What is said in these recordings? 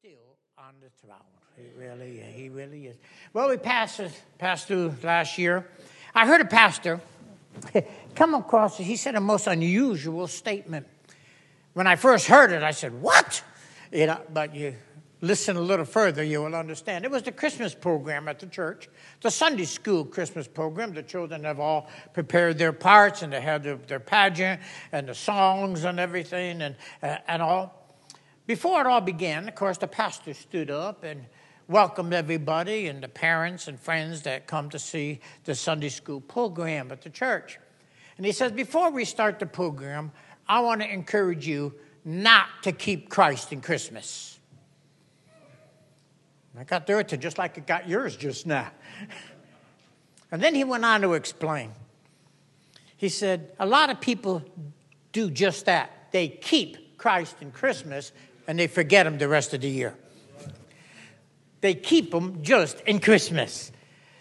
still on the throne. He really, he really is. Well, we passed, passed through last year. I heard a pastor come across, he said a most unusual statement. When I first heard it, I said, What? You know, but you listen a little further, you will understand. It was the Christmas program at the church, the Sunday school Christmas program. The children have all prepared their parts and they had their, their pageant and the songs and everything and, uh, and all. Before it all began, of course, the pastor stood up and welcomed everybody and the parents and friends that come to see the Sunday school program at the church. And he says, Before we start the program, I want to encourage you not to keep Christ in Christmas. I got their attention just like it got yours just now. and then he went on to explain. He said, A lot of people do just that. They keep Christ in Christmas and they forget them the rest of the year. They keep them just in Christmas.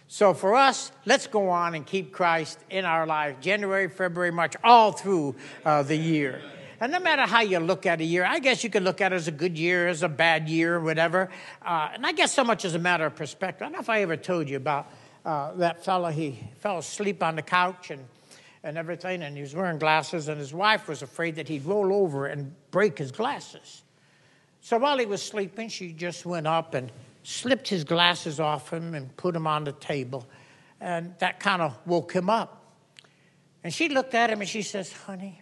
So for us, let's go on and keep Christ in our life January, February, March, all through uh, the year. And no matter how you look at a year, I guess you could look at it as a good year, as a bad year, whatever. Uh, and I guess so much as a matter of perspective. I don't know if I ever told you about uh, that fellow. He fell asleep on the couch and, and everything, and he was wearing glasses, and his wife was afraid that he'd roll over and break his glasses. So while he was sleeping, she just went up and slipped his glasses off him and put them on the table. And that kind of woke him up. And she looked at him and she says, Honey,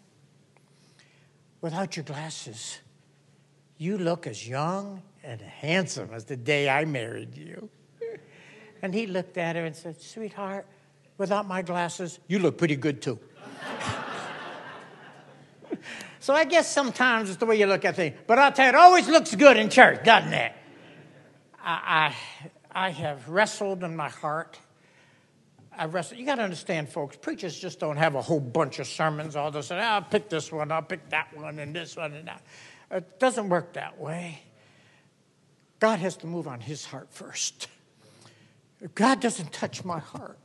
without your glasses, you look as young and handsome as the day I married you. And he looked at her and said, Sweetheart, without my glasses, you look pretty good too. so I guess sometimes it's the way you look at things. But I'll tell you, it always looks good in church, doesn't it? I, I, I have wrestled in my heart I wrestled. You got to understand, folks. Preachers just don't have a whole bunch of sermons. All this, and I'll pick this one, I'll pick that one, and this one, and that. It doesn't work that way. God has to move on His heart first. If God doesn't touch my heart,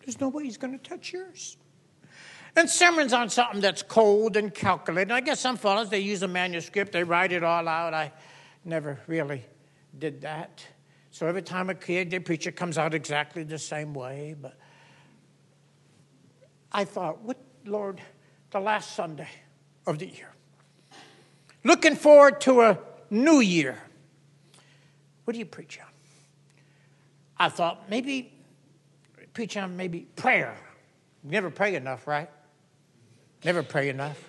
there's no way He's going to touch yours. And sermons on something that's cold and calculated. I guess some fellows they use a manuscript, they write it all out. I never really did that. So every time a kid, the preacher comes out exactly the same way. But I thought, what, Lord, the last Sunday of the year. Looking forward to a new year. What do you preach on? I thought maybe preach on maybe prayer. You never pray enough, right? Never pray enough.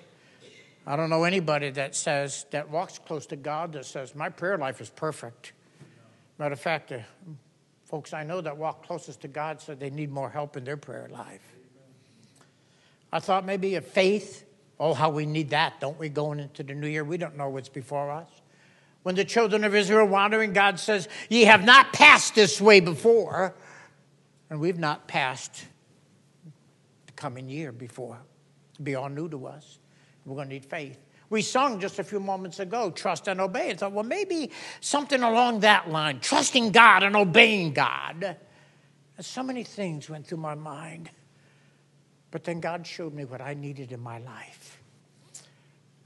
I don't know anybody that says, that walks close to God, that says, my prayer life is perfect. Matter of fact, the folks I know that walk closest to God said they need more help in their prayer life. I thought maybe a faith. Oh, how we need that, don't we, going into the new year? We don't know what's before us. When the children of Israel wandering, God says, Ye have not passed this way before, and we've not passed the coming year before. Be all new to us. We're going to need faith. We sung just a few moments ago, trust and obey. I thought, well, maybe something along that line, trusting God and obeying God. And so many things went through my mind. But then God showed me what I needed in my life.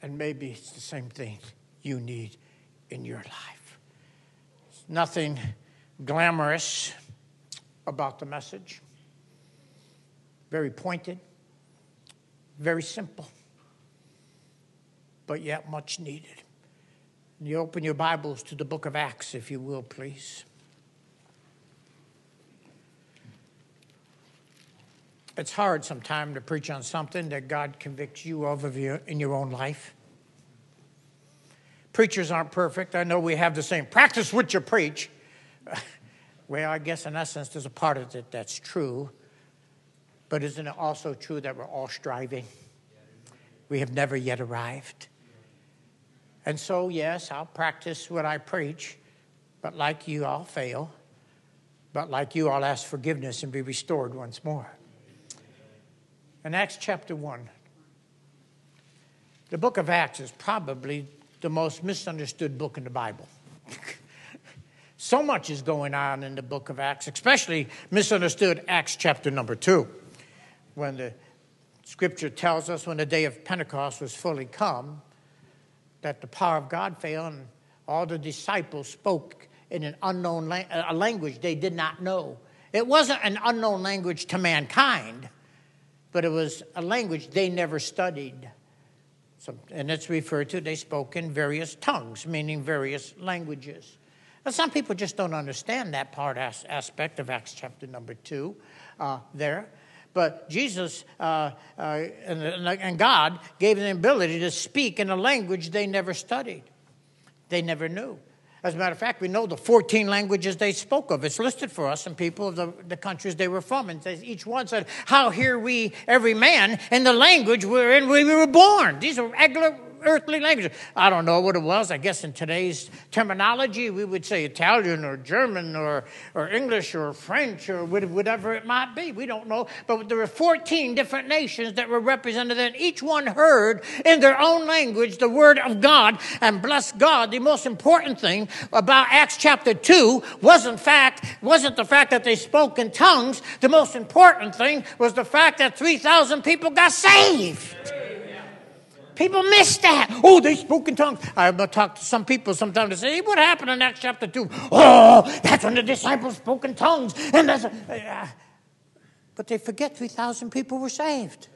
And maybe it's the same thing you need in your life. nothing glamorous about the message, very pointed, very simple but yet much needed. And you open your Bibles to the book of Acts, if you will, please. It's hard sometimes to preach on something that God convicts you of, of your, in your own life. Preachers aren't perfect. I know we have the same practice what you preach. well, I guess in essence, there's a part of it that's true. But isn't it also true that we're all striving? We have never yet arrived. And so, yes, I'll practice what I preach, but like you, I'll fail. But like you, I'll ask forgiveness and be restored once more. In Acts chapter 1, the book of Acts is probably the most misunderstood book in the Bible. so much is going on in the book of Acts, especially misunderstood Acts chapter number 2, when the scripture tells us when the day of Pentecost was fully come that the power of God fell and all the disciples spoke in an unknown la- a language they did not know. It wasn't an unknown language to mankind, but it was a language they never studied. So, and it's referred to, they spoke in various tongues, meaning various languages. And some people just don't understand that part as, aspect of Acts chapter number two uh, there. But Jesus uh, uh, and, and God gave them the ability to speak in a language they never studied, they never knew. As a matter of fact, we know the 14 languages they spoke of. It's listed for us and people of the, the countries they were from. And each one said, How hear we every man in the language wherein we were born? These are regular earthly language. I don't know what it was. I guess in today's terminology, we would say Italian or German or, or English or French or whatever it might be. We don't know. But there were 14 different nations that were represented, and each one heard in their own language the word of God. And bless God, the most important thing about Acts chapter 2 wasn't fact, wasn't the fact that they spoke in tongues. The most important thing was the fact that 3,000 people got saved. People miss that. Oh, they spoke in tongues. I've talked to some people sometimes to say, hey, what happened in Acts chapter 2? Oh, that's when the disciples spoke in tongues. And that's, uh, but they forget 3,000 people were saved.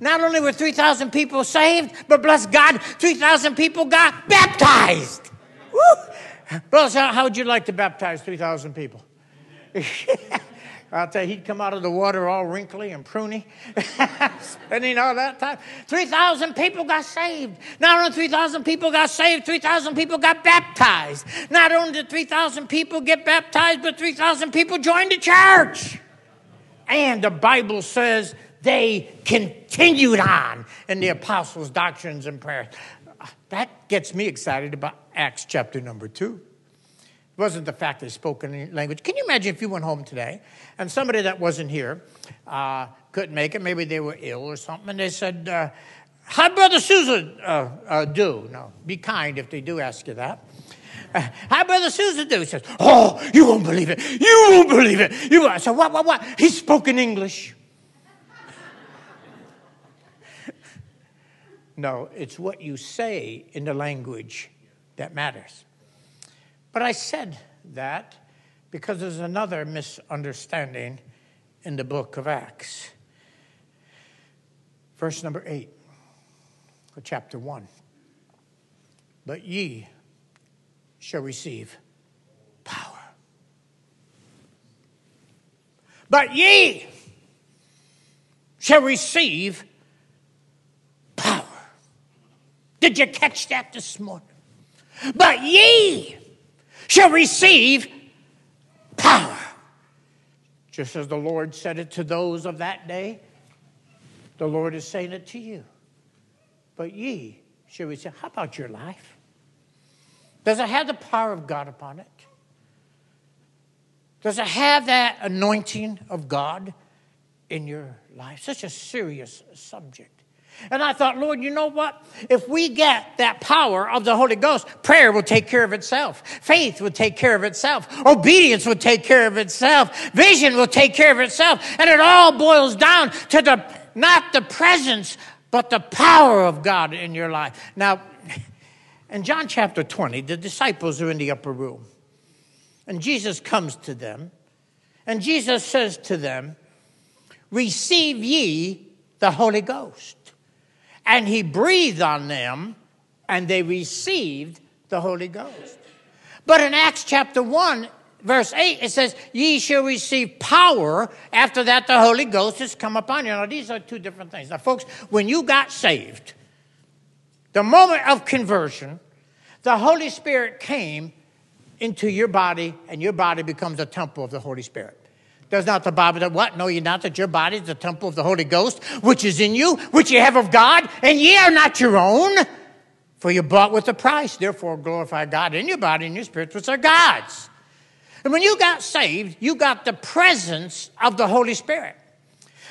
Not only were 3,000 people saved, but bless God, 3,000 people got baptized. Woo! Well, how would you like to baptize 3,000 people? I'll tell you, he'd come out of the water all wrinkly and pruny, and spending all that time. 3,000 people got saved. Not only 3,000 people got saved, 3,000 people got baptized. Not only did 3,000 people get baptized, but 3,000 people joined the church. And the Bible says they continued on in the apostles' doctrines and prayers. Uh, that gets me excited about Acts chapter number two. It wasn't the fact they spoke in language. Can you imagine if you went home today and somebody that wasn't here uh, couldn't make it? Maybe they were ill or something, and they said, uh, How'd Brother Souza uh, uh do? No, be kind if they do ask you that. Uh, How'd Brother Souza do? He says, Oh, you won't believe it. You won't believe it. You won't. So, what, what, what? He spoke in English. no, it's what you say in the language that matters. But I said that because there's another misunderstanding in the book of Acts. Verse number 8 of chapter 1. But ye shall receive power. But ye shall receive power. Did you catch that this morning? But ye shall receive power. Just as the Lord said it to those of that day, the Lord is saying it to you. But ye shall receive. How about your life? Does it have the power of God upon it? Does it have that anointing of God in your life? Such a serious subject. And I thought, Lord, you know what? If we get that power of the Holy Ghost, prayer will take care of itself. Faith will take care of itself. Obedience will take care of itself. Vision will take care of itself. And it all boils down to the, not the presence, but the power of God in your life. Now, in John chapter 20, the disciples are in the upper room. And Jesus comes to them. And Jesus says to them, Receive ye the Holy Ghost and he breathed on them, and they received the Holy Ghost. But in Acts chapter 1, verse 8, it says, Ye shall receive power. After that, the Holy Ghost has come upon you. Now, these are two different things. Now, folks, when you got saved, the moment of conversion, the Holy Spirit came into your body, and your body becomes a temple of the Holy Spirit. Does not the Bible that what? Know ye not that your body is the temple of the Holy Ghost, which is in you, which ye have of God, and ye are not your own, for you bought with a price. Therefore glorify God in your body and your spirit, which are God's. And when you got saved, you got the presence of the Holy Spirit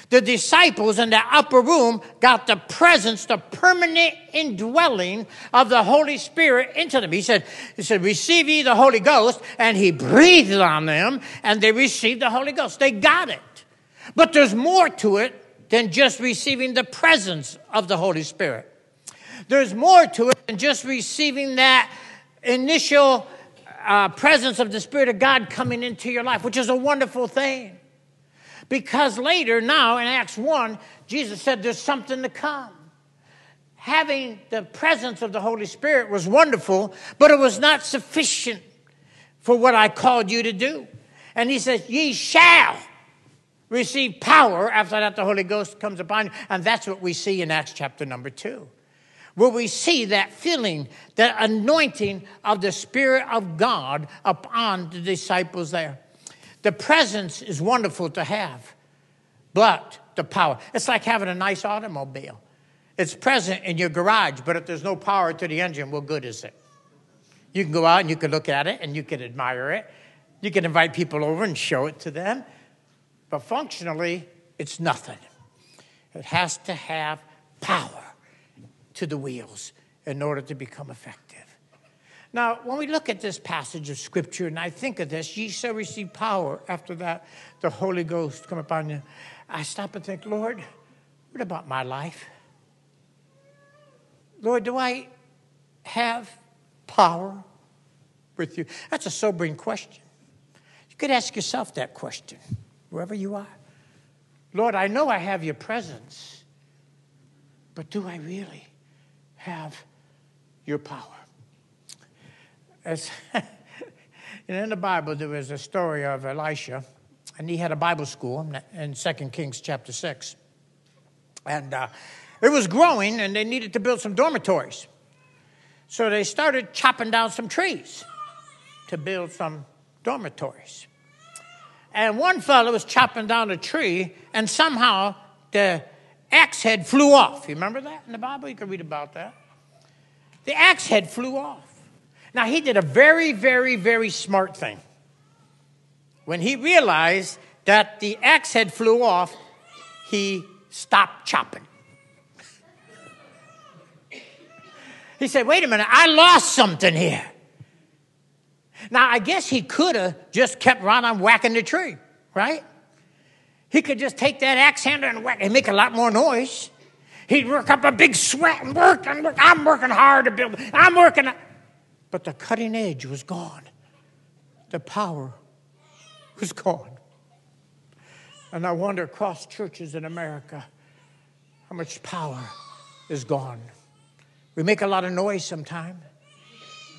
the disciples in the upper room got the presence, the permanent indwelling of the Holy Spirit into them. He said, he said, receive ye the Holy Ghost, and he breathed on them, and they received the Holy Ghost. They got it. But there's more to it than just receiving the presence of the Holy Spirit. There's more to it than just receiving that initial uh, presence of the Spirit of God coming into your life, which is a wonderful thing. Because later, now in Acts 1, Jesus said there's something to come. Having the presence of the Holy Spirit was wonderful, but it was not sufficient for what I called you to do. And he says, Ye shall receive power after that the Holy Ghost comes upon you. And that's what we see in Acts chapter number 2 where we see that feeling, that anointing of the Spirit of God upon the disciples there. The presence is wonderful to have, but the power. It's like having a nice automobile. It's present in your garage, but if there's no power to the engine, what good is it? You can go out and you can look at it and you can admire it. You can invite people over and show it to them. But functionally, it's nothing. It has to have power to the wheels in order to become effective. Now, when we look at this passage of Scripture, and I think of this, ye shall receive power after that the Holy Ghost come upon you. I stop and think, Lord, what about my life? Lord, do I have power with you? That's a sobering question. You could ask yourself that question, wherever you are. Lord, I know I have your presence, but do I really? have your power. As in the Bible, there was a story of Elisha, and he had a Bible school in 2 Kings chapter 6. And uh, it was growing, and they needed to build some dormitories. So they started chopping down some trees to build some dormitories. And one fellow was chopping down a tree, and somehow the axe head flew off. You remember that in the Bible? You can read about that. The axe head flew off. Now, he did a very, very, very smart thing. When he realized that the axe head flew off, he stopped chopping. He said, Wait a minute, I lost something here. Now, I guess he could have just kept right on whacking the tree, right? He could just take that axe handle and whack and make a lot more noise. He'd work up a big sweat and work and work. I'm working hard to build. I'm working. But the cutting edge was gone. The power was gone. And I wonder across churches in America how much power is gone. We make a lot of noise sometimes.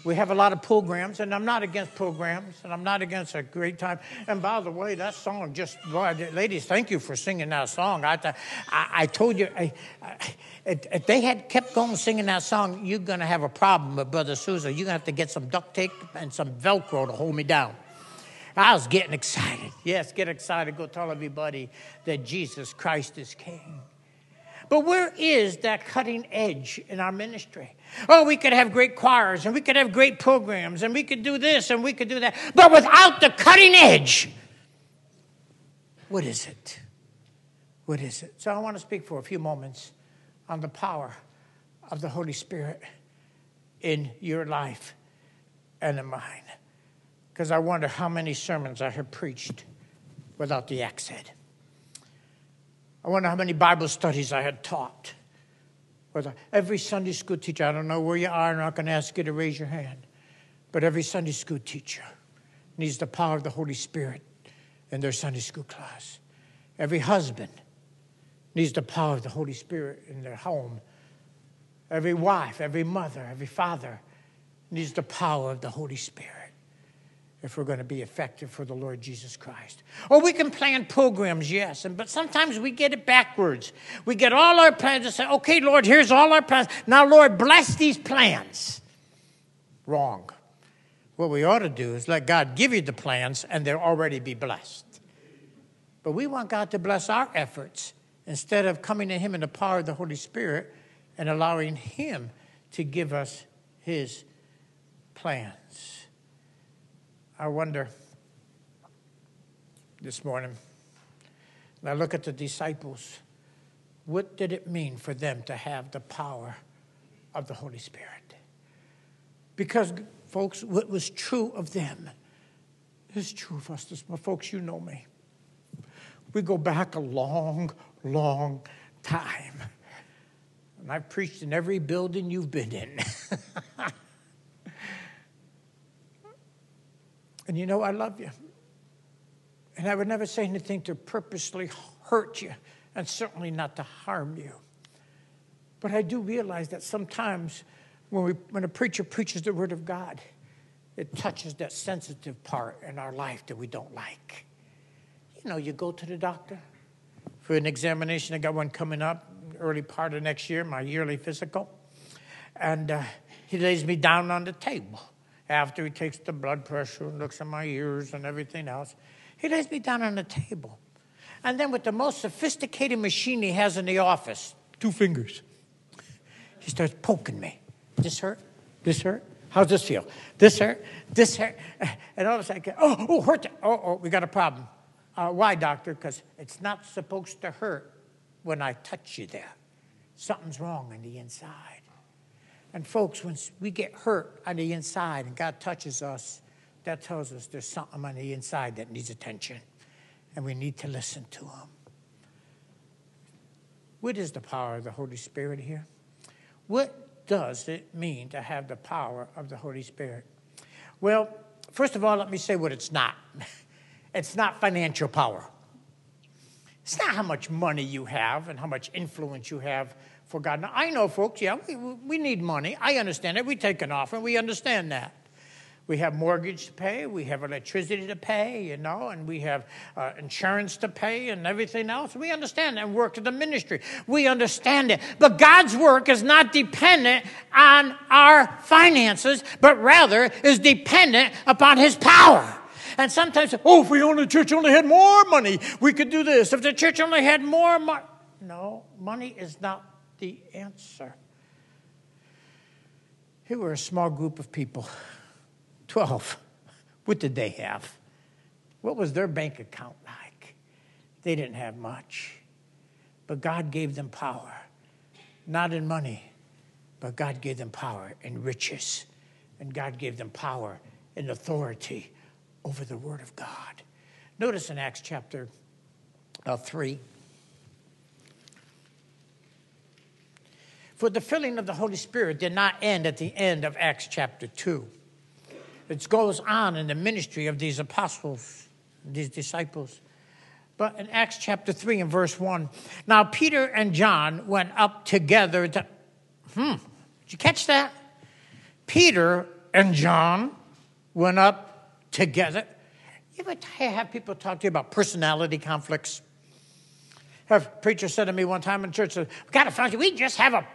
We have a lot of programs, and I'm not against programs, and I'm not against a great time. And by the way, that song just, boy, ladies, thank you for singing that song. I, I, I told you, I, if they had kept going singing that song, you're going to have a problem with Brother Souza. You're going to have to get some duct tape and some Velcro to hold me down. I was getting excited. Yes, get excited. Go tell everybody that Jesus Christ is King. But where is that cutting edge in our ministry? Oh, we could have great choirs and we could have great programs and we could do this and we could do that. But without the cutting edge, what is it? What is it? So I want to speak for a few moments on the power of the Holy Spirit in your life and in mine. Because I wonder how many sermons I have preached without the accent. I wonder how many Bible studies I had taught. Every Sunday school teacher, I don't know where you are, I'm not going to ask you to raise your hand, but every Sunday school teacher needs the power of the Holy Spirit in their Sunday school class. Every husband needs the power of the Holy Spirit in their home. Every wife, every mother, every father needs the power of the Holy Spirit if we're going to be effective for the Lord Jesus Christ. Or we can plan programs, yes, and, but sometimes we get it backwards. We get all our plans and say, okay, Lord, here's all our plans. Now, Lord, bless these plans. Wrong. What we ought to do is let God give you the plans and they'll already be blessed. But we want God to bless our efforts instead of coming to Him in the power of the Holy Spirit and allowing Him to give us His plans. I wonder this morning, I look at the disciples, what did it mean for them to have the power of the Holy Spirit? Because, folks, what was true of them is true of us. This, folks, you know me. We go back a long, long time. And I've preached in every building you've been in. And you know, I love you. And I would never say anything to purposely hurt you, and certainly not to harm you. But I do realize that sometimes when, we, when a preacher preaches the Word of God, it touches that sensitive part in our life that we don't like. You know, you go to the doctor for an examination. I got one coming up early part of next year, my yearly physical. And uh, he lays me down on the table after he takes the blood pressure and looks at my ears and everything else. He lays me down on the table. And then, with the most sophisticated machine he has in the office, two fingers, he starts poking me. This hurt? This hurt? How's this feel? This hurt? This hurt? And all of a sudden, oh, oh, hurt. Oh, oh, we got a problem. Uh, why, doctor? Because it's not supposed to hurt when I touch you there. Something's wrong on the inside. And folks, when we get hurt on the inside and God touches us, that tells us there's something on the inside that needs attention. And we need to listen to Him. What is the power of the Holy Spirit here? What does it mean to have the power of the Holy Spirit? Well, first of all, let me say what it's not. It's not financial power. It's not how much money you have and how much influence you have for God. Now, I know, folks, yeah, we, we need money. I understand it. We take an offering. We understand that. We have mortgage to pay, we have electricity to pay, you know, and we have uh, insurance to pay and everything else. We understand that work of the ministry. We understand it. But God's work is not dependent on our finances, but rather is dependent upon His power. And sometimes, oh, if we only the church only had more money, we could do this. If the church only had more money. No, money is not the answer. Here were a small group of people 12. What did they have? What was their bank account like? They didn't have much. But God gave them power, not in money, but God gave them power in riches. And God gave them power in authority over the Word of God. Notice in Acts chapter uh, 3. For the filling of the Holy Spirit did not end at the end of Acts chapter 2. It goes on in the ministry of these apostles, these disciples. But in Acts chapter 3 and verse 1, now Peter and John went up together to. Hmm, did you catch that? Peter and John went up together. You ever have people talk to you about personality conflicts? A preacher said to me one time in church, we got to find you. We just have a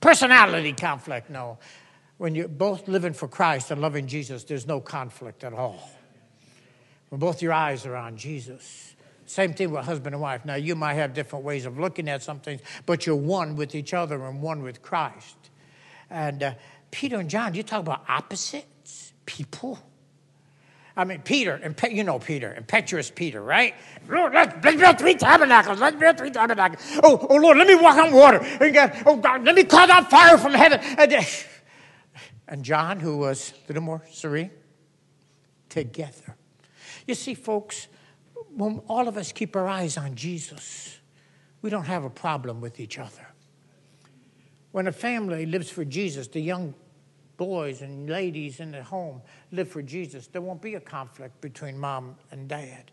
personality conflict. No, when you're both living for Christ and loving Jesus, there's no conflict at all. When both your eyes are on Jesus. Same thing with husband and wife. Now, you might have different ways of looking at some things, but you're one with each other and one with Christ. And uh, Peter and John, you talk about opposites, people. I mean, Peter, impe- you know Peter, impetuous Peter, right? Lord, let's, let's build three tabernacles. Let's build three tabernacles. Oh, oh, Lord, let me walk on water. And God, oh, God, let me call down fire from heaven. And, and John, who was a little more serene, together. You see, folks, when all of us keep our eyes on Jesus, we don't have a problem with each other. When a family lives for Jesus, the young boys and ladies in the home live for Jesus, there won't be a conflict between mom and dad.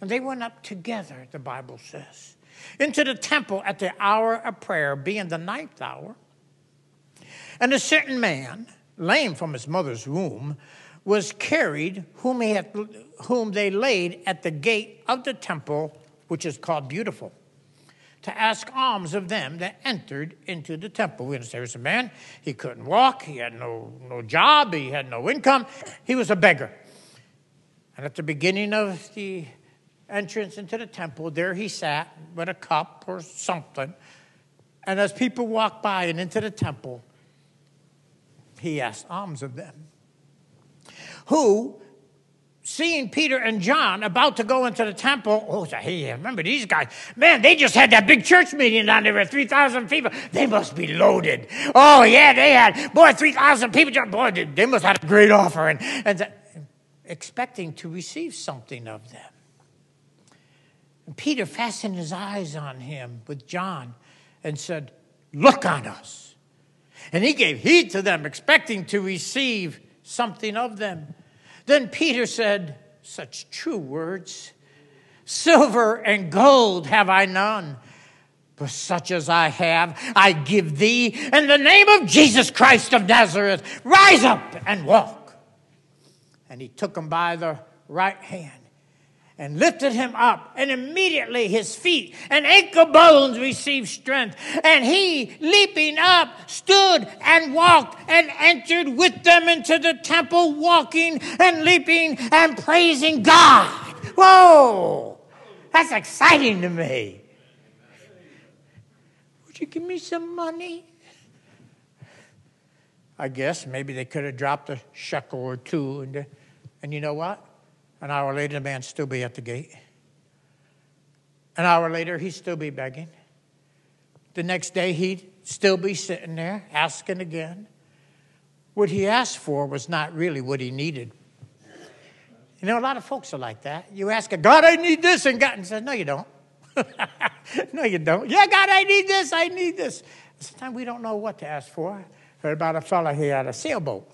And they went up together, the Bible says, into the temple at the hour of prayer, being the ninth hour. And a certain man, lame from his mother's womb, was carried, whom, had, whom they laid at the gate of the temple, which is called Beautiful, to ask alms of them that entered into the temple. We understand was a man, he couldn't walk, he had no, no job, he had no income, he was a beggar. And at the beginning of the entrance into the temple, there he sat with a cup or something. And as people walked by and into the temple, he asked alms of them. Who, seeing Peter and John about to go into the temple, oh, hey, remember these guys? Man, they just had that big church meeting down there with 3,000 people. They must be loaded. Oh, yeah, they had, boy, 3,000 people. Boy, they must have a great offering. And expecting to receive something of them. And Peter fastened his eyes on him with John and said, Look on us. And he gave heed to them, expecting to receive something of them. Then Peter said, Such true words. Silver and gold have I none, but such as I have, I give thee in the name of Jesus Christ of Nazareth. Rise up and walk. And he took him by the right hand and lifted him up, and immediately his feet and ankle bones received strength. And he, leaping up, stood and walked and entered with them into the temple, walking and leaping and praising God. Whoa! That's exciting to me. Would you give me some money? I guess maybe they could have dropped a shekel or two. And, and you know what? An hour later, the man still be at the gate. An hour later, he'd still be begging. The next day, he'd still be sitting there asking again. What he asked for was not really what he needed. You know, a lot of folks are like that. You ask God, I need this, and God says, No, you don't. no, you don't. Yeah, God, I need this, I need this. Sometimes we don't know what to ask for. Heard about a fellow, he had a sailboat.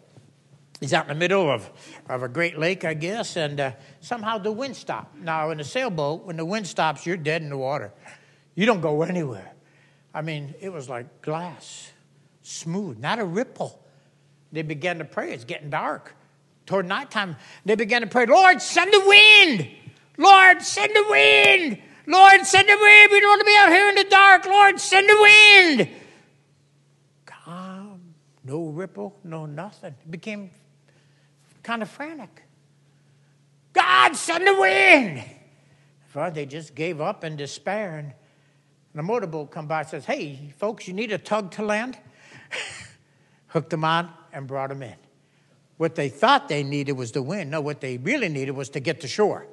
He's out in the middle of, of a great lake, I guess, and uh, somehow the wind stopped. Now, in a sailboat, when the wind stops, you're dead in the water. You don't go anywhere. I mean, it was like glass, smooth, not a ripple. They began to pray. It's getting dark. Toward nighttime, they began to pray, Lord, send the wind. Lord, send the wind. Lord, send the wind. We don't want to be out here in the dark. Lord, send the wind. Calm, no ripple, no nothing. It became kind of frantic. God, send the wind. Well, they just gave up in despair. And the motorboat come by and says, hey, folks, you need a tug to land? Hooked them on and brought them in. What they thought they needed was the wind. No, what they really needed was to get to shore.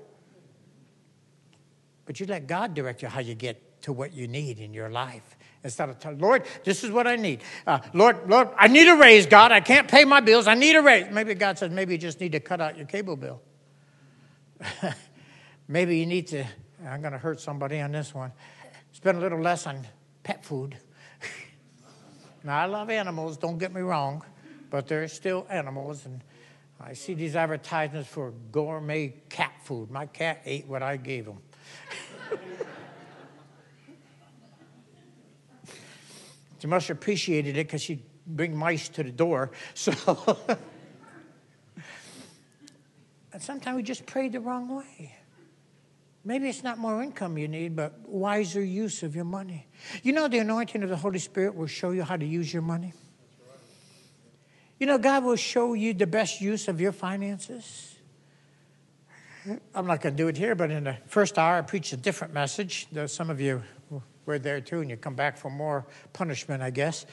But you let God direct you how you get to what you need in your life. Instead of telling, Lord, this is what I need. Uh, Lord, Lord, I need a raise, God. I can't pay my bills. I need a raise. Maybe God says, maybe you just need to cut out your cable bill. maybe you need to, I'm going to hurt somebody on this one, spend a little less on pet food. now, I love animals, don't get me wrong, but they're still animals. And I see these advertisements for gourmet cat food. My cat ate what I gave him. She must have appreciated it because she'd bring mice to the door. So, and sometimes we just pray the wrong way. Maybe it's not more income you need, but wiser use of your money. You know, the anointing of the Holy Spirit will show you how to use your money. You know, God will show you the best use of your finances. I'm not going to do it here, but in the first hour, I preached a different message. Though some of you we're there too, and you come back for more punishment, I guess.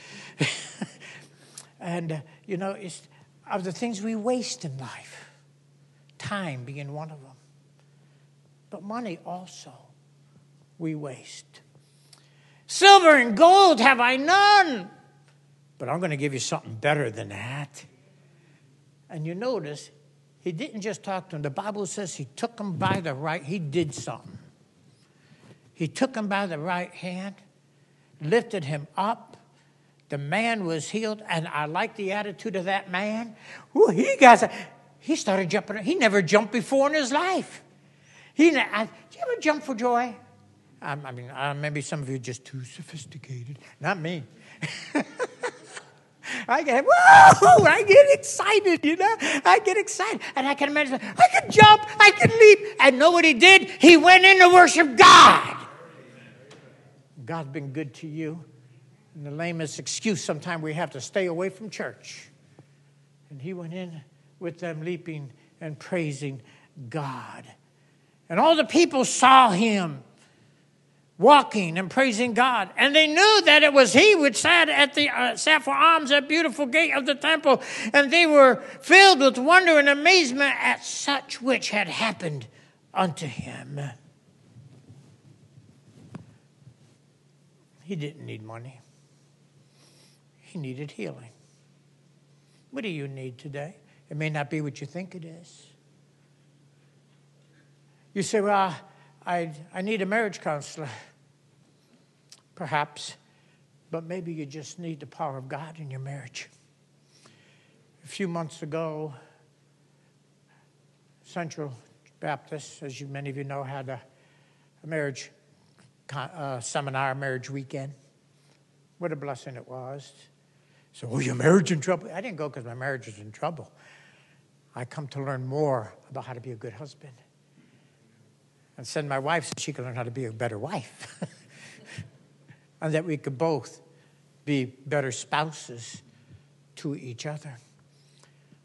and, uh, you know, it's of the things we waste in life, time being one of them. But money also we waste. Silver and gold have I none, but I'm going to give you something better than that. And you notice, he didn't just talk to him. The Bible says he took him by the right, he did something. He took him by the right hand, lifted him up. The man was healed, and I like the attitude of that man. Ooh, he got, he started jumping. He never jumped before in his life. He, I, did you ever jump for joy? I, I mean, uh, maybe some of you are just too sophisticated. Not me. I get whoa, I get excited, you know. I get excited, and I can imagine I can jump, I can leap, and know what he did? He went in to worship God. God's been good to you. And the lamest excuse, sometimes we have to stay away from church. And he went in with them leaping and praising God. And all the people saw him walking and praising God. And they knew that it was he which sat at the uh, sat for alms at beautiful gate of the temple. And they were filled with wonder and amazement at such which had happened unto him. He didn't need money, he needed healing. What do you need today? It may not be what you think it is. You say, Well, I, I need a marriage counselor. Perhaps, but maybe you just need the power of God in your marriage. A few months ago, Central Baptist, as you many of you know, had a, a marriage uh, seminar, marriage weekend. What a blessing it was. So, oh, your marriage in trouble? I didn't go because my marriage was in trouble. I come to learn more about how to be a good husband. And send my wife so she can learn how to be a better wife. and that we could both be better spouses to each other.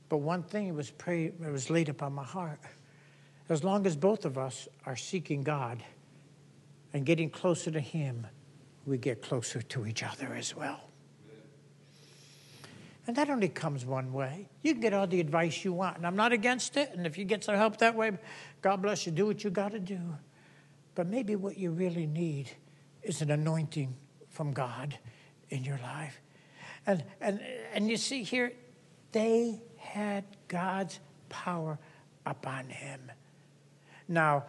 But one thing was prayed, was laid upon my heart. As long as both of us are seeking God and getting closer to Him, we get closer to each other as well. And that only comes one way. You can get all the advice you want, and I'm not against it. And if you get some help that way, God bless you, do what you got to do. But maybe what you really need is an anointing from God in your life. And, and, and you see here, they had God's power upon him. Now,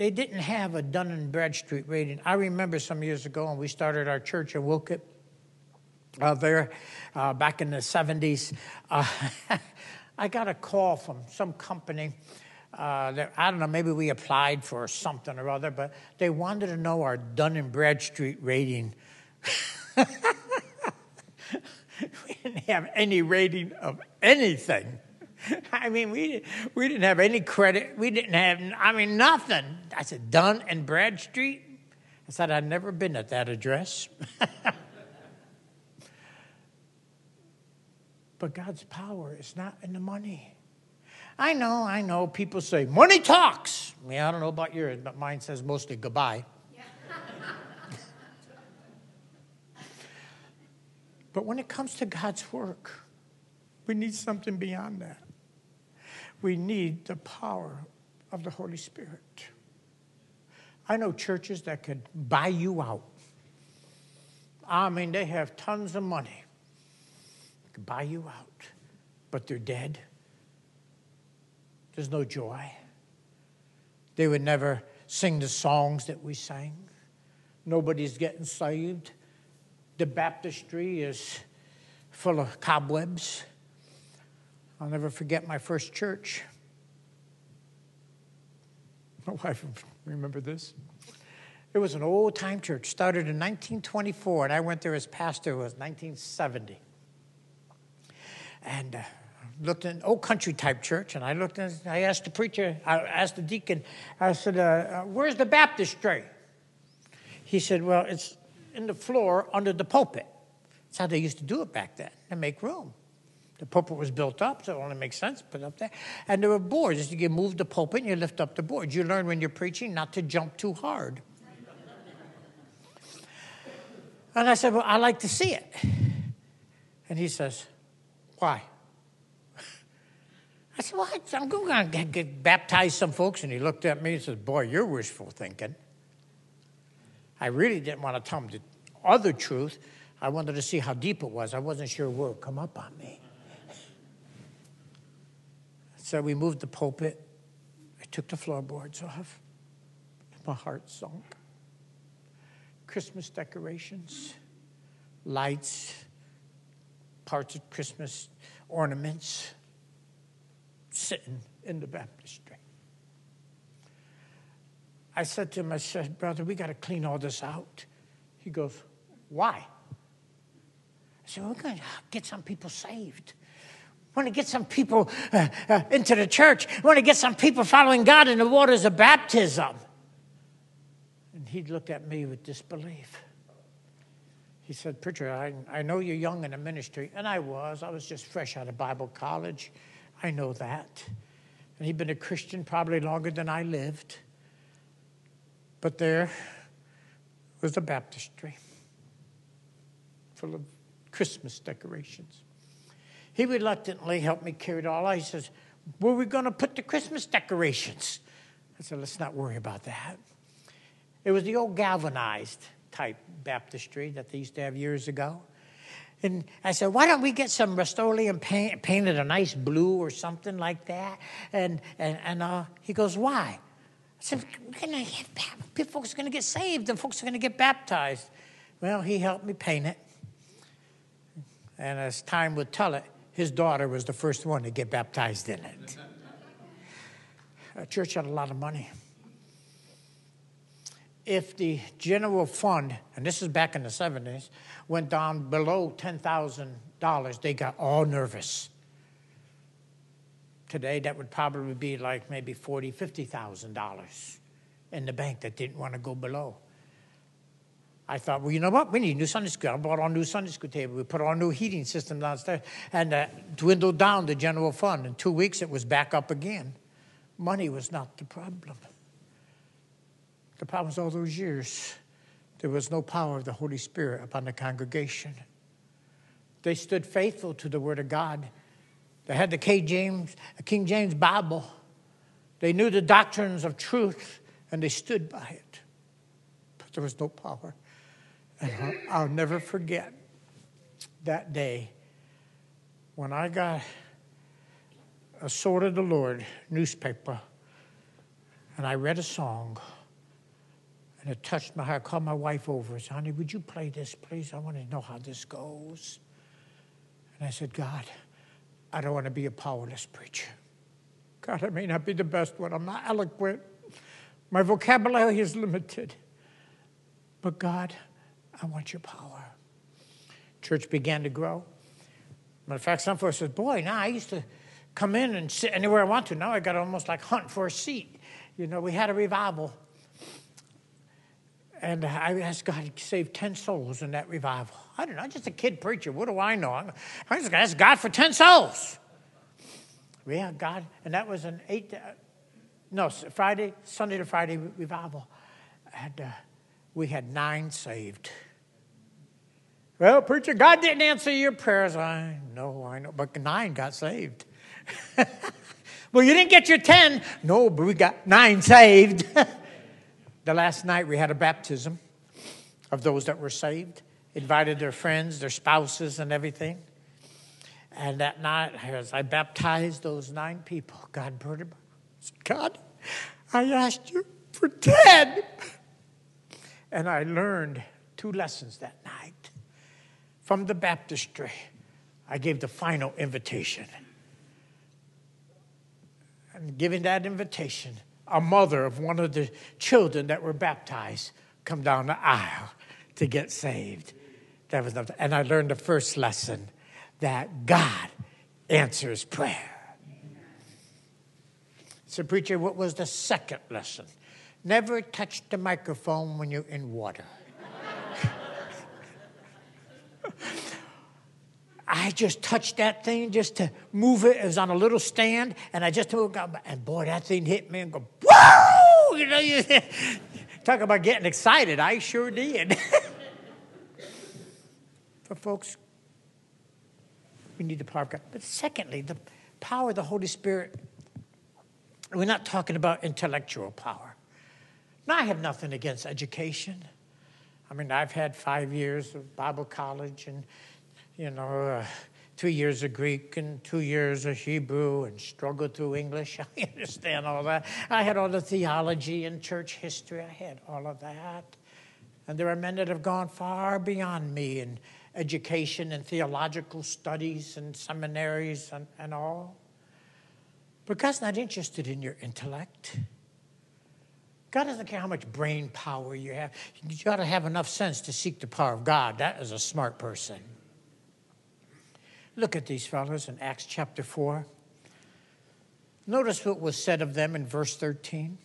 they didn't have a Dun and Bradstreet rating. I remember some years ago when we started our church in Wolcott, uh, there uh, back in the 70s. Uh, I got a call from some company. Uh, that, I don't know, maybe we applied for something or other, but they wanted to know our Dun and Bradstreet rating. we didn't have any rating of anything. I mean, we, we didn't have any credit. We didn't have, I mean, nothing. I said, Dun and Bradstreet? I said, I'd never been at that address. but God's power is not in the money. I know, I know. People say, money talks. Yeah, I don't know about yours, but mine says mostly goodbye. But when it comes to God's work, we need something beyond that. We need the power of the Holy Spirit. I know churches that could buy you out. I mean, they have tons of money, They could buy you out, but they're dead. There's no joy. They would never sing the songs that we sang. Nobody's getting saved the baptistry is full of cobwebs. I'll never forget my first church. My wife remember this. It was an old time church, started in 1924, and I went there as pastor. It was 1970, and uh, looked in an old country type church. And I looked, and I asked the preacher, I asked the deacon, I said, uh, uh, "Where's the baptistry?" He said, "Well, it's in the floor under the pulpit. That's how they used to do it back then, to make room. The pulpit was built up, so it only makes sense put up there. And there were boards. You move the pulpit and you lift up the boards. You learn when you're preaching not to jump too hard. and I said, Well, I like to see it. And he says, Why? I said, Well, I'm going to get baptize some folks. And he looked at me and said, Boy, you're wishful thinking. I really didn't want to tell him the other truth. I wanted to see how deep it was. I wasn't sure where it would come up on me. So we moved the pulpit. I took the floorboards off. My heart sunk. Christmas decorations, lights, parts of Christmas ornaments sitting in the baptistry. I said to him, I said, Brother, we got to clean all this out. He goes, Why? I said, We're going to get some people saved. Want to get some people uh, uh, into the church. Want to get some people following God in the waters of baptism. And he'd looked at me with disbelief. He said, Preacher, I, I know you're young in the ministry. And I was. I was just fresh out of Bible college. I know that. And he'd been a Christian probably longer than I lived. But there was a baptistry full of Christmas decorations. He reluctantly helped me carry it all out. He says, Where are we going to put the Christmas decorations? I said, Let's not worry about that. It was the old galvanized type baptistry that they used to have years ago. And I said, why don't we get some Rust-Oleum paint, painted a nice blue or something like that? And, and, and uh, he goes, why? I said, folks are going to get saved and folks are going to get baptized. Well, he helped me paint it. And as time would tell it, his daughter was the first one to get baptized in it. a church had a lot of money. If the general fund, and this is back in the 70s, went down below $10,000, they got all nervous. Today, that would probably be like maybe $40,000, $50,000 in the bank that didn't want to go below. I thought, well, you know what? We need a new Sunday school. I bought our new Sunday school table. We put our new heating system downstairs and uh, dwindled down the general fund. In two weeks, it was back up again. Money was not the problem. The problem was all those years, there was no power of the Holy Spirit upon the congregation. They stood faithful to the Word of God. They had the King James, King James Bible. They knew the doctrines of truth and they stood by it. But there was no power. I'll never forget that day when I got a Sword of the Lord newspaper and I read a song and it touched my heart. I called my wife over and said, Honey, would you play this, please? I want to know how this goes. And I said, God, I don't want to be a powerless preacher. God, I may not be the best one. I'm not eloquent. My vocabulary is limited. But God, I want your power. Church began to grow. Matter of fact, some folks said, Boy, now I used to come in and sit anywhere I want to. Now I got almost like hunt for a seat. You know, we had a revival. And I asked God to save 10 souls in that revival. I don't know, I'm just a kid preacher. What do I know? I just asked God for 10 souls. Yeah, God. And that was an eight, uh, no, Friday, Sunday to Friday revival. And uh, we had nine saved. Well, preacher, God didn't answer your prayers. I know, I know, but nine got saved. well, you didn't get your ten. No, but we got nine saved. the last night we had a baptism of those that were saved, invited their friends, their spouses, and everything. And that night, as I baptized those nine people, God brought them. God, I asked you for ten. And I learned two lessons that night from the baptistry, I gave the final invitation. And giving that invitation, a mother of one of the children that were baptized come down the aisle to get saved. That was. And I learned the first lesson that God answers prayer. So, preacher, what was the second lesson? Never touch the microphone when you're in water. I just touched that thing just to move it. It was on a little stand, and I just moved up, and boy, that thing hit me and go, whoa! You know, you, talk about getting excited. I sure did. but folks, we need the power of God. But secondly, the power of the Holy Spirit. We're not talking about intellectual power. Now, I have nothing against education. I mean, I've had five years of Bible college and you know, uh, two years of Greek and two years of Hebrew and struggled through English. I understand all that. I had all the theology and church history. I had all of that. And there are men that have gone far beyond me in education and theological studies and seminaries and, and all. But God's not interested in your intellect. God doesn't care how much brain power you have. You got to have enough sense to seek the power of God. That is a smart person. Look at these fellows in Acts chapter 4. Notice what was said of them in verse 13.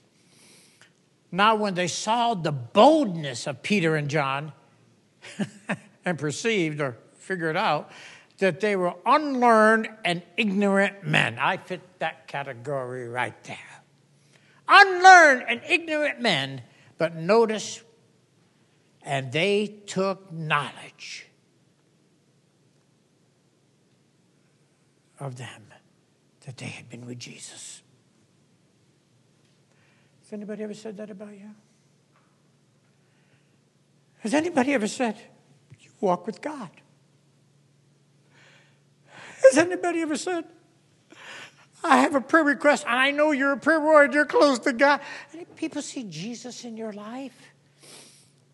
Now, when they saw the boldness of Peter and John and perceived or figured out that they were unlearned and ignorant men, I fit that category right there. Unlearned and ignorant men, but notice, and they took knowledge of them that they had been with Jesus. Has anybody ever said that about you? Has anybody ever said, you walk with God? Has anybody ever said, I have a prayer request and I know you're a prayer warrior, you're close to God? And people see Jesus in your life.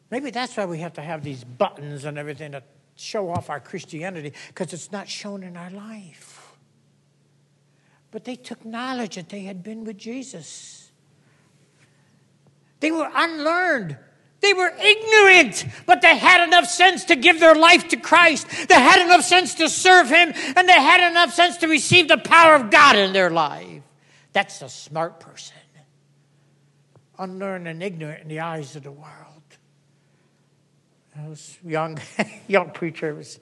Maybe that's why we have to have these buttons and everything to show off our Christianity, because it's not shown in our life. But they took knowledge that they had been with Jesus. They were unlearned. They were ignorant, but they had enough sense to give their life to Christ. They had enough sense to serve Him, and they had enough sense to receive the power of God in their life. That's a smart person. Unlearned and ignorant in the eyes of the world. I was young, young preacher was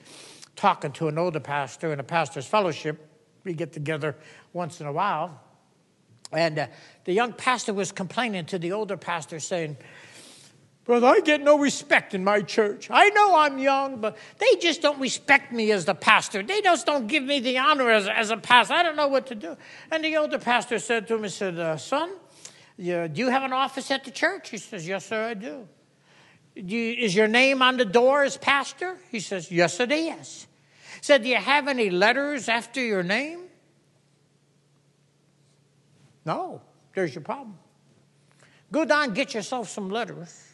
talking to an older pastor in a pastor's fellowship. We get together once in a while. And uh, the young pastor was complaining to the older pastor, saying, Brother, I get no respect in my church. I know I'm young, but they just don't respect me as the pastor. They just don't give me the honor as, as a pastor. I don't know what to do. And the older pastor said to him, he said, uh, Son, you, do you have an office at the church? He says, Yes, sir, I do. do you, is your name on the door as pastor? He says, Yes, it is. Said, Do you have any letters after your name? No, there's your problem. Go down, and get yourself some letters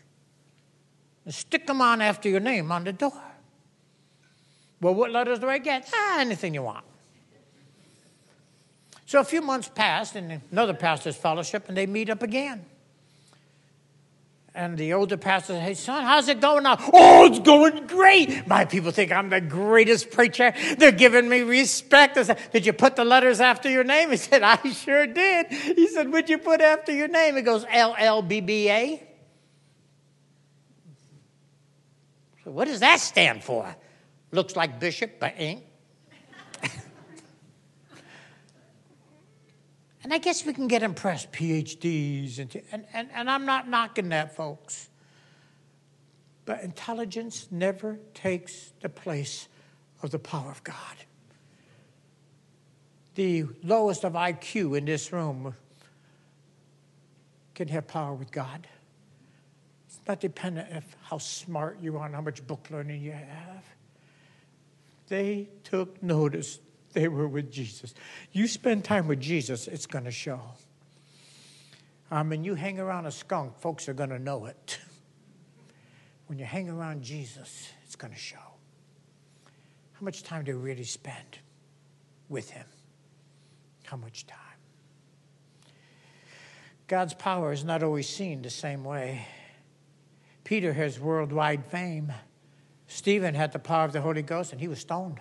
and stick them on after your name on the door. Well, what letters do I get? Ah, anything you want. So a few months passed, and another pastor's fellowship, and they meet up again. And the older pastor said, Hey, son, how's it going now? Oh, it's going great. My people think I'm the greatest preacher. They're giving me respect. I said, Did you put the letters after your name? He said, I sure did. He said, What'd you put after your name? He goes, L L B B A. So what does that stand for? Looks like bishop, but ain't. And I guess we can get impressed, PhDs, and, and, and, I'm not knocking that, folks. But intelligence never takes the place of the power of God. The lowest of IQ in this room can have power with God It's not dependent on how smart you are and how much book learning you have. They took notice they were with Jesus. You spend time with Jesus, it's going to show. I mean, you hang around a skunk, folks are going to know it. When you hang around Jesus, it's going to show. How much time do you really spend with Him? How much time? God's power is not always seen the same way. Peter has worldwide fame. Stephen had the power of the Holy Ghost and he was stoned.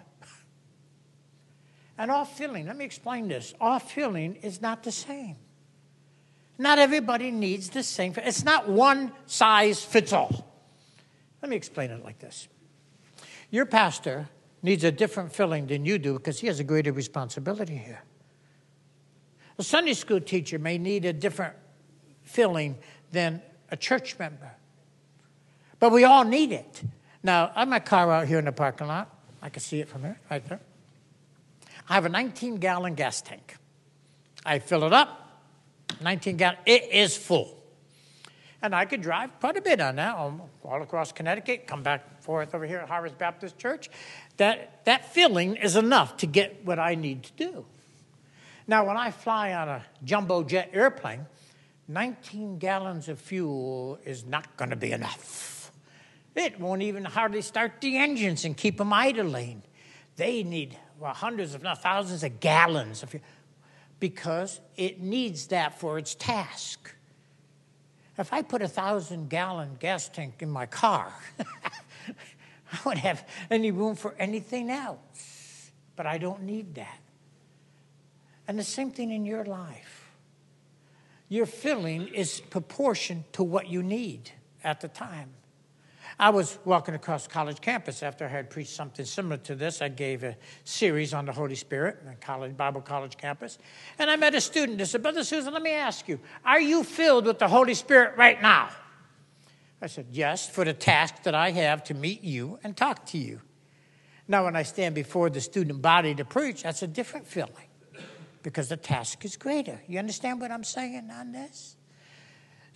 And all filling, let me explain this. All filling is not the same. Not everybody needs the same. It's not one size fits all. Let me explain it like this. Your pastor needs a different filling than you do because he has a greater responsibility here. A Sunday school teacher may need a different filling than a church member. But we all need it. Now, I have my car out here in the parking lot. I can see it from here, right there. I have a 19 gallon gas tank. I fill it up, 19 gallon, it is full. And I could drive quite a bit on that, um, all across Connecticut, come back forth over here at Harvest Baptist Church. That, that filling is enough to get what I need to do. Now, when I fly on a jumbo jet airplane, 19 gallons of fuel is not going to be enough. It won't even hardly start the engines and keep them idling. They need well, hundreds, if not thousands, of gallons of fuel because it needs that for its task. If I put a thousand gallon gas tank in my car, I wouldn't have any room for anything else. But I don't need that. And the same thing in your life. Your filling is proportioned to what you need at the time. I was walking across college campus after I had preached something similar to this. I gave a series on the Holy Spirit on college Bible college campus, and I met a student. They said, "Brother Souza, let me ask you: Are you filled with the Holy Spirit right now?" I said, "Yes, for the task that I have to meet you and talk to you." Now, when I stand before the student body to preach, that's a different feeling because the task is greater. You understand what I'm saying on this?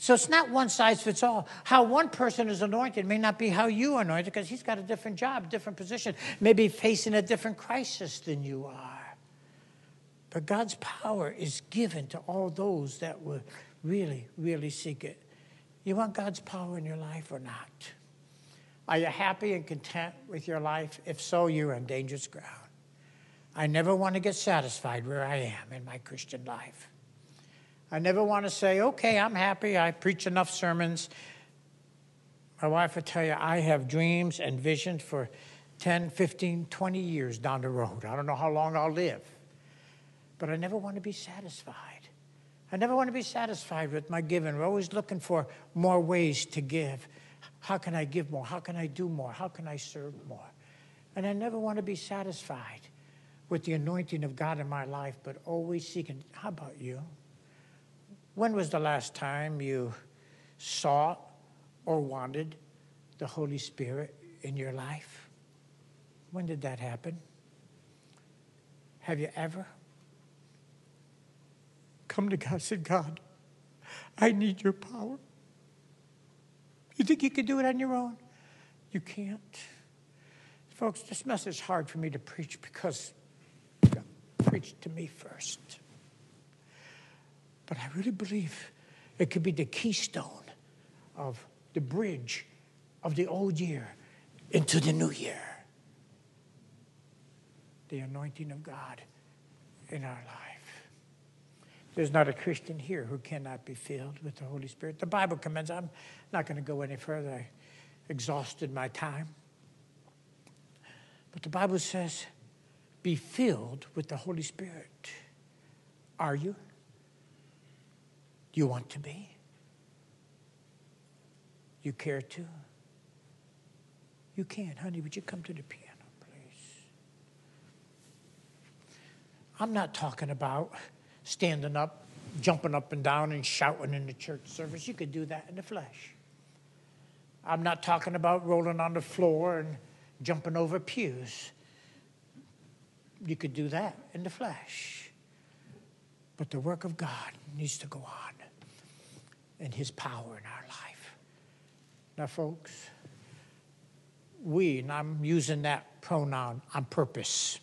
So it's not one size fits all. How one person is anointed may not be how you are anointed because he's got a different job, different position, maybe facing a different crisis than you are. But God's power is given to all those that will really, really seek it. You want God's power in your life or not? Are you happy and content with your life? If so, you're on dangerous ground. I never want to get satisfied where I am in my Christian life. I never want to say, okay, I'm happy, I preach enough sermons. My wife will tell you, I have dreams and visions for 10, 15, 20 years down the road. I don't know how long I'll live. But I never want to be satisfied. I never want to be satisfied with my giving. We're always looking for more ways to give. How can I give more? How can I do more? How can I serve more? And I never want to be satisfied with the anointing of God in my life, but always seeking. How about you? When was the last time you saw or wanted the Holy Spirit in your life? When did that happen? Have you ever come to God and said, God, I need your power? You think you could do it on your own? You can't. Folks, this message is hard for me to preach because God preached to me first. But I really believe it could be the keystone of the bridge of the old year into the new year. The anointing of God in our life. There's not a Christian here who cannot be filled with the Holy Spirit. The Bible commends, I'm not going to go any further. I exhausted my time. But the Bible says, be filled with the Holy Spirit. Are you? You want to be? You care to? You can. Honey, would you come to the piano, please? I'm not talking about standing up, jumping up and down, and shouting in the church service. You could do that in the flesh. I'm not talking about rolling on the floor and jumping over pews. You could do that in the flesh. But the work of God needs to go on and His power in our life. Now, folks, we, and I'm using that pronoun on purpose.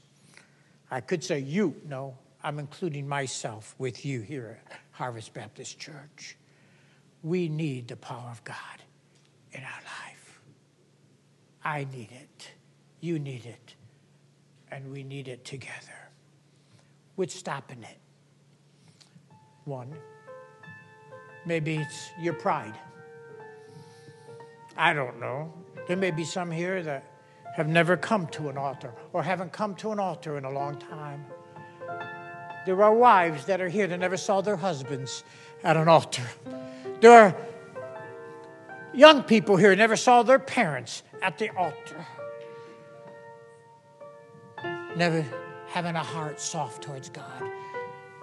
I could say you, no, I'm including myself with you here at Harvest Baptist Church. We need the power of God in our life. I need it. You need it. And we need it together. What's stopping it? One, maybe it's your pride. I don't know. There may be some here that have never come to an altar or haven't come to an altar in a long time. There are wives that are here that never saw their husbands at an altar. There are young people here that never saw their parents at the altar. Never having a heart soft towards God.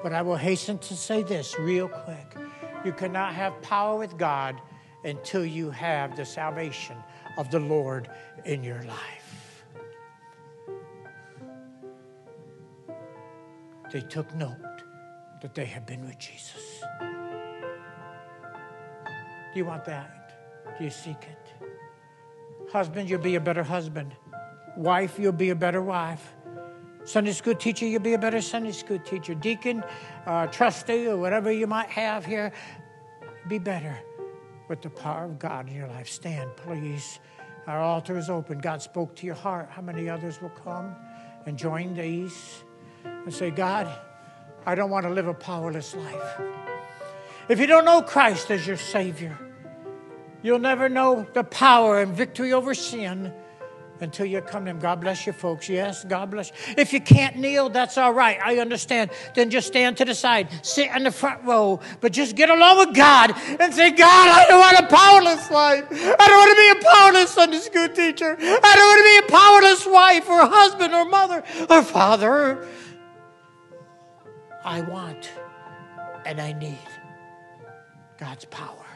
But I will hasten to say this real quick. You cannot have power with God until you have the salvation of the Lord in your life. They took note that they had been with Jesus. Do you want that? Do you seek it? Husband, you'll be a better husband. Wife, you'll be a better wife. Sunday school teacher, you'll be a better Sunday school teacher. Deacon, uh, trustee, or whatever you might have here, be better with the power of God in your life. Stand, please. Our altar is open. God spoke to your heart. How many others will come and join these and say, God, I don't want to live a powerless life. If you don't know Christ as your Savior, You'll never know the power and victory over sin until you come to Him. God bless you, folks. Yes, God bless you. If you can't kneel, that's all right. I understand. Then just stand to the side, sit in the front row, but just get along with God and say, God, I don't want a powerless life. I don't want to be a powerless Sunday school teacher. I don't want to be a powerless wife or husband or mother or father. I want and I need God's power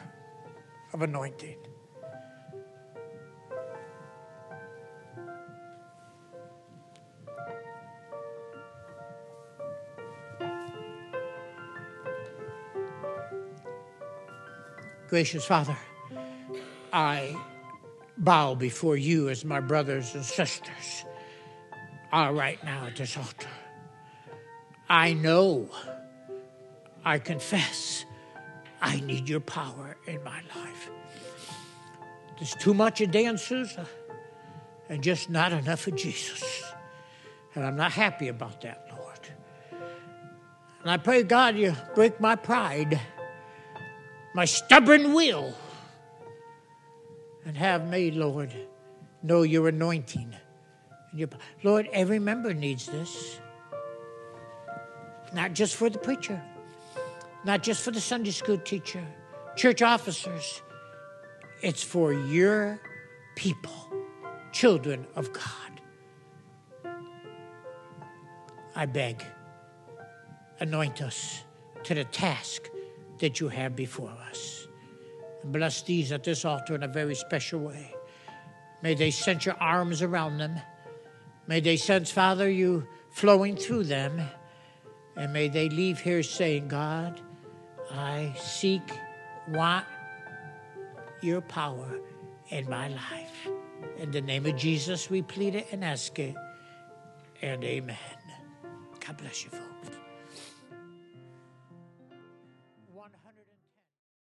of anointing. Gracious Father, I bow before you as my brothers and sisters are right now at this altar. I know, I confess I need your power in my life. There's too much of Dan Souza and just not enough of Jesus. And I'm not happy about that, Lord. And I pray, God, you break my pride, my stubborn will, and have me, Lord, know your anointing. Your, Lord, every member needs this. Not just for the preacher, not just for the Sunday school teacher, church officers. It's for your people, children of God. I beg, anoint us to the task that you have before us. Bless these at this altar in a very special way. May they sense your arms around them. May they sense, Father, you flowing through them. And may they leave here saying, God, I seek, want your power in my life. In the name of Jesus, we plead it and ask it. And amen. God bless you, folks.